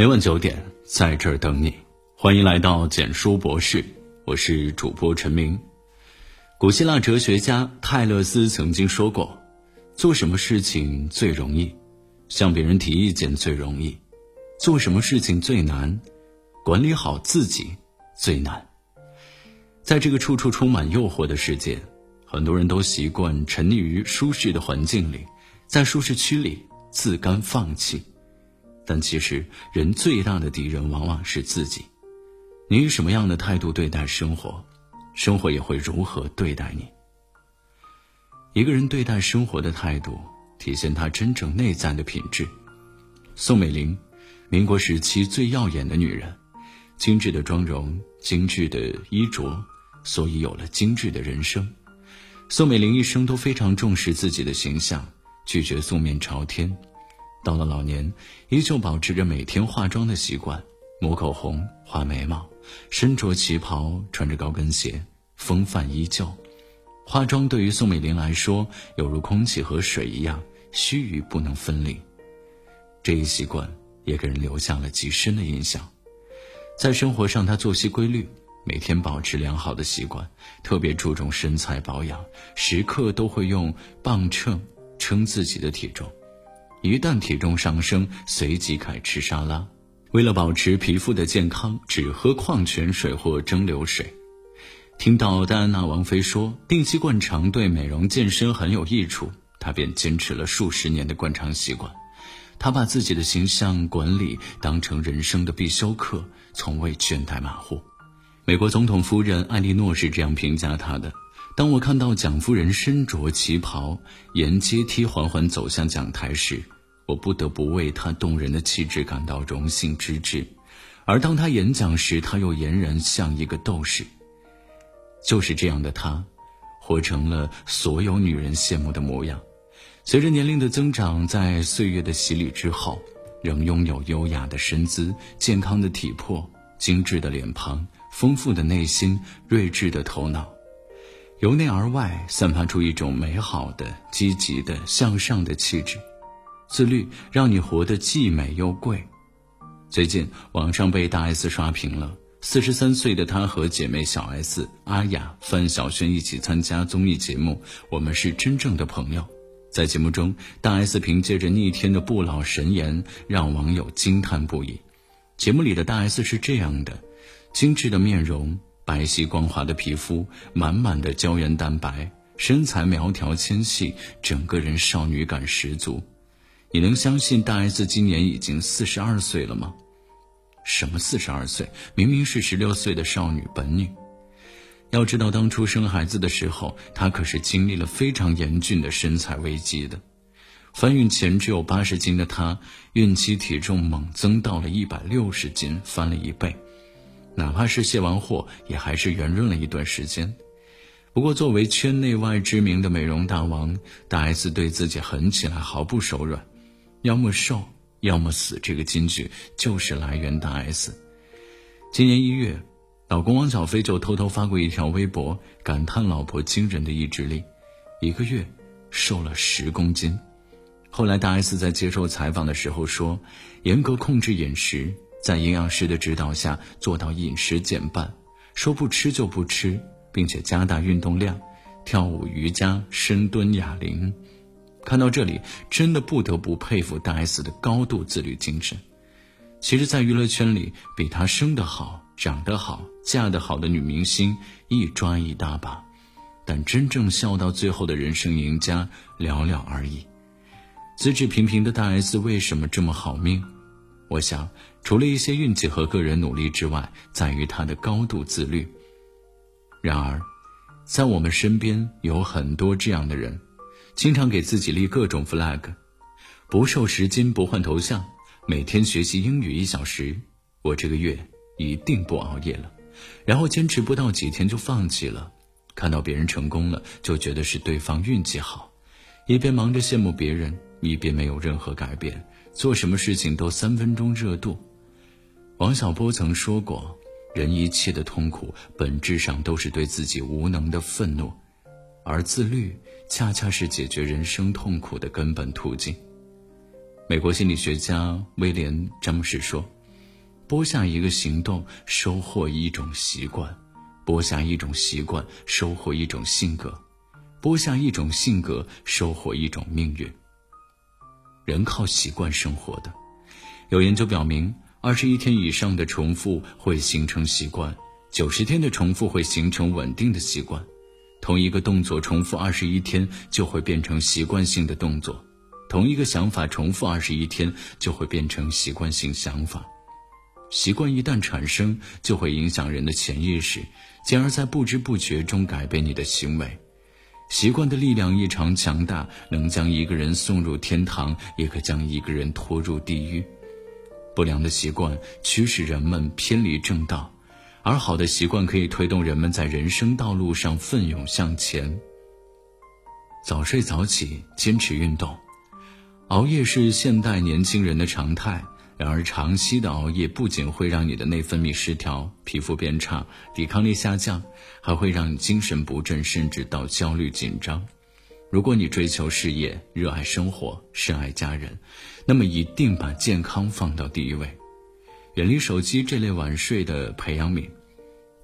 每晚九点，在这儿等你。欢迎来到简书博士，我是主播陈明。古希腊哲学家泰勒斯曾经说过：“做什么事情最容易？向别人提意见最容易。做什么事情最难？管理好自己最难。”在这个处处充满诱惑的世界，很多人都习惯沉溺于舒适的环境里，在舒适区里自甘放弃。但其实，人最大的敌人往往是自己。你以什么样的态度对待生活，生活也会如何对待你。一个人对待生活的态度，体现他真正内在的品质。宋美龄，民国时期最耀眼的女人，精致的妆容，精致的衣着，所以有了精致的人生。宋美龄一生都非常重视自己的形象，拒绝素面朝天。到了老年，依旧保持着每天化妆的习惯，抹口红、画眉毛，身着旗袍，穿着高跟鞋，风范依旧。化妆对于宋美龄来说，犹如空气和水一样，须臾不能分离。这一习惯也给人留下了极深的印象。在生活上，她作息规律，每天保持良好的习惯，特别注重身材保养，时刻都会用磅秤称自己的体重。一旦体重上升，随即开吃沙拉。为了保持皮肤的健康，只喝矿泉水或蒸馏水。听到戴安娜王妃说定期灌肠对美容健身很有益处，她便坚持了数十年的灌肠习惯。她把自己的形象管理当成人生的必修课，从未倦怠马虎。美国总统夫人艾莉诺是这样评价她的。当我看到蒋夫人身着旗袍沿阶梯缓缓走向讲台时，我不得不为她动人的气质感到荣幸之至。而当她演讲时，她又俨然像一个斗士。就是这样的她，活成了所有女人羡慕的模样。随着年龄的增长，在岁月的洗礼之后，仍拥有优雅的身姿、健康的体魄、精致的脸庞、丰富的内心、睿智的头脑。由内而外散发出一种美好的、积极的、向上的气质。自律让你活得既美又贵。最近网上被大 S 刷屏了，四十三岁的她和姐妹小 S、阿雅、范晓萱一起参加综艺节目《我们是真正的朋友》。在节目中，大 S 凭借着逆天的不老神颜，让网友惊叹不已。节目里的大 S 是这样的：精致的面容。白皙光滑的皮肤，满满的胶原蛋白，身材苗条纤细，整个人少女感十足。你能相信大 S 今年已经四十二岁了吗？什么四十二岁？明明是十六岁的少女本女。要知道，当初生孩子的时候，她可是经历了非常严峻的身材危机的。怀孕前只有八十斤的她，孕期体重猛增到了一百六十斤，翻了一倍。哪怕是卸完货，也还是圆润了一段时间。不过，作为圈内外知名的美容大王，大 S 对自己狠起来毫不手软，要么瘦，要么死。这个金句就是来源大 S。今年一月，老公汪小菲就偷偷发过一条微博，感叹老婆惊人的意志力，一个月瘦了十公斤。后来，大 S 在接受采访的时候说，严格控制饮食。在营养师的指导下做到饮食减半，说不吃就不吃，并且加大运动量，跳舞、瑜伽、深蹲、哑铃。看到这里，真的不得不佩服大 S 的高度自律精神。其实，在娱乐圈里，比她生得好、长得好、嫁得好的女明星一抓一大把，但真正笑到最后的人生赢家寥寥而已。资质平平的大 S 为什么这么好命？我想。除了一些运气和个人努力之外，在于他的高度自律。然而，在我们身边有很多这样的人，经常给自己立各种 flag：不瘦十斤不换头像，每天学习英语一小时，我这个月一定不熬夜了。然后坚持不到几天就放弃了，看到别人成功了，就觉得是对方运气好，一边忙着羡慕别人，一边没有任何改变，做什么事情都三分钟热度。王小波曾说过：“人一切的痛苦，本质上都是对自己无能的愤怒，而自律恰恰是解决人生痛苦的根本途径。”美国心理学家威廉·詹姆士说：“播下一个行动，收获一种习惯；播下一种习惯，收获一种性格；播下一种性格，收获一种命运。人靠习惯生活的，有研究表明，二十一天以上的重复会形成习惯，九十天的重复会形成稳定的习惯。同一个动作重复二十一天就会变成习惯性的动作，同一个想法重复二十一天就会变成习惯性想法。习惯一旦产生，就会影响人的潜意识，进而在不知不觉中改变你的行为。习惯的力量异常强大，能将一个人送入天堂，也可将一个人拖入地狱。不良的习惯驱使人们偏离正道。而好的习惯可以推动人们在人生道路上奋勇向前。早睡早起，坚持运动。熬夜是现代年轻人的常态，然而长期的熬夜不仅会让你的内分泌失调、皮肤变差、抵抗力下降，还会让你精神不振，甚至到焦虑紧张。如果你追求事业、热爱生活、深爱家人，那么一定把健康放到第一位。远离手机这类晚睡的培养皿，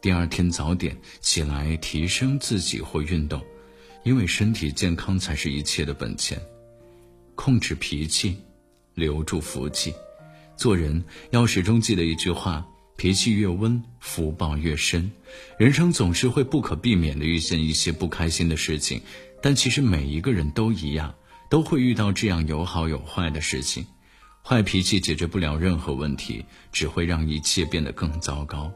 第二天早点起来提升自己或运动，因为身体健康才是一切的本钱。控制脾气，留住福气。做人要始终记得一句话：脾气越温，福报越深。人生总是会不可避免的遇见一些不开心的事情，但其实每一个人都一样，都会遇到这样有好有坏的事情。坏脾气解决不了任何问题，只会让一切变得更糟糕。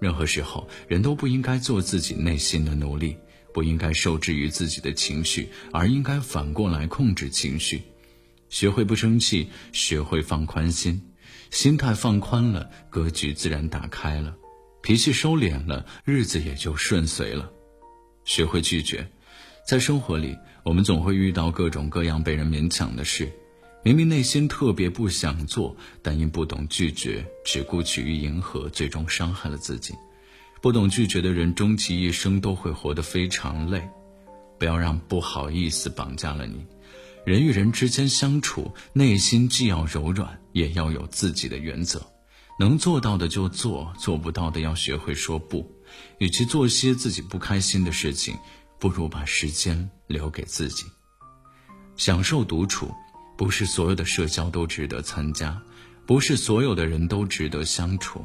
任何时候，人都不应该做自己内心的奴隶，不应该受制于自己的情绪，而应该反过来控制情绪。学会不生气，学会放宽心，心态放宽了，格局自然打开了，脾气收敛了，日子也就顺遂了。学会拒绝，在生活里，我们总会遇到各种各样被人勉强的事。明明内心特别不想做，但因不懂拒绝，只顾取于迎合，最终伤害了自己。不懂拒绝的人，终其一生都会活得非常累。不要让不好意思绑架了你。人与人之间相处，内心既要柔软，也要有自己的原则。能做到的就做，做不到的要学会说不。与其做些自己不开心的事情，不如把时间留给自己，享受独处。不是所有的社交都值得参加，不是所有的人都值得相处。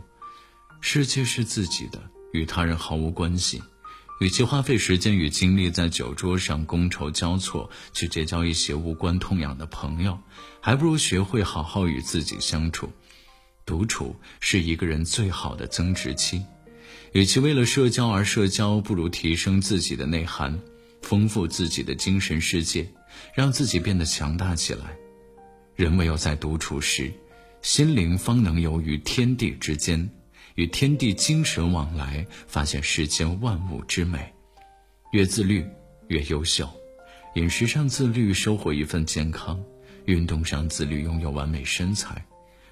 世界是自己的，与他人毫无关系。与其花费时间与精力在酒桌上觥筹交错，去结交一些无关痛痒的朋友，还不如学会好好与自己相处。独处是一个人最好的增值期。与其为了社交而社交，不如提升自己的内涵，丰富自己的精神世界。让自己变得强大起来。人唯有在独处时，心灵方能游于天地之间，与天地精神往来，发现世间万物之美。越自律，越优秀。饮食上自律，收获一份健康；运动上自律，拥有完美身材；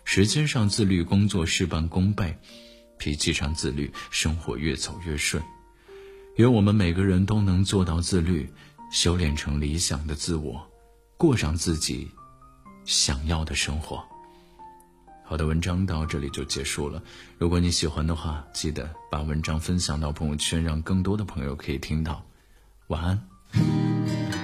时间上自律，工作事半功倍；脾气上自律，生活越走越顺。愿我们每个人都能做到自律。修炼成理想的自我，过上自己想要的生活。好的，文章到这里就结束了。如果你喜欢的话，记得把文章分享到朋友圈，让更多的朋友可以听到。晚安。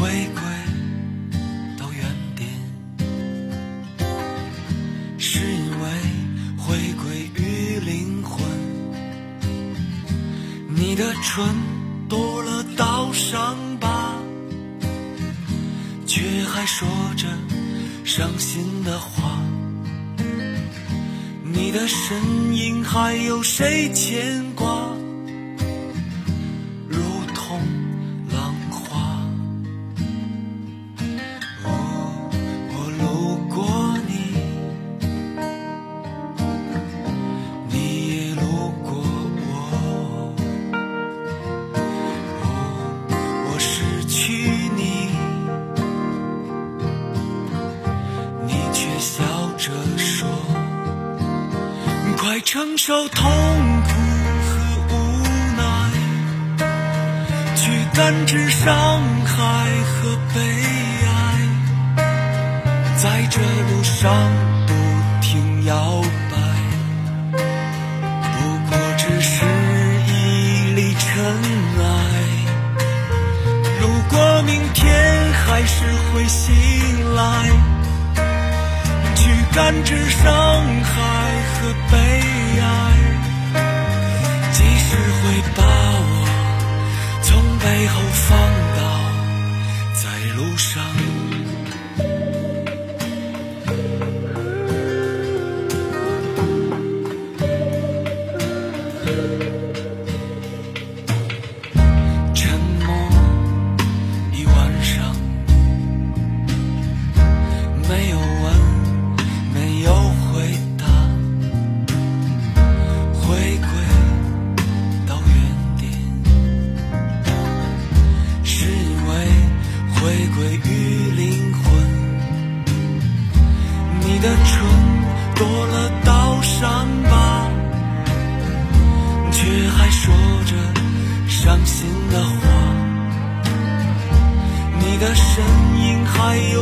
回归到原点是因为回归于灵魂你的唇多了道伤疤却还说着伤心的话。你的身影还有谁牵挂？承受痛苦和无奈，去感知伤害和悲哀，在这路上不停摇摆，不过只是一粒尘埃。如果明天还是会醒来，去感知伤害和悲哀，即使会把我从背后放倒在路上。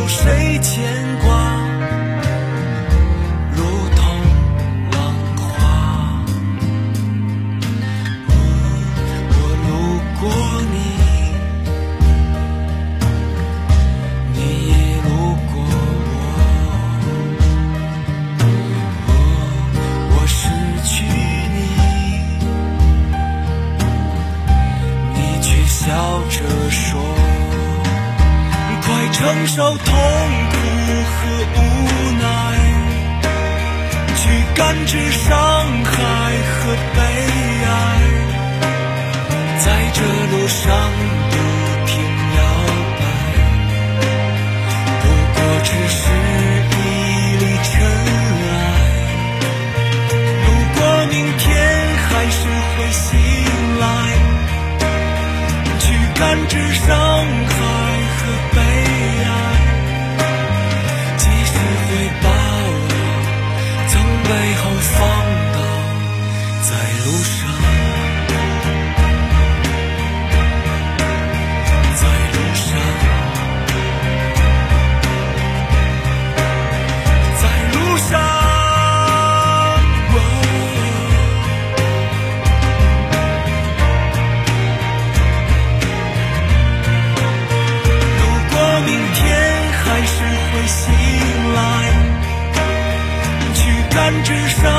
谁牵少痛苦和无奈，去感知伤害和悲哀，在这路上山之上，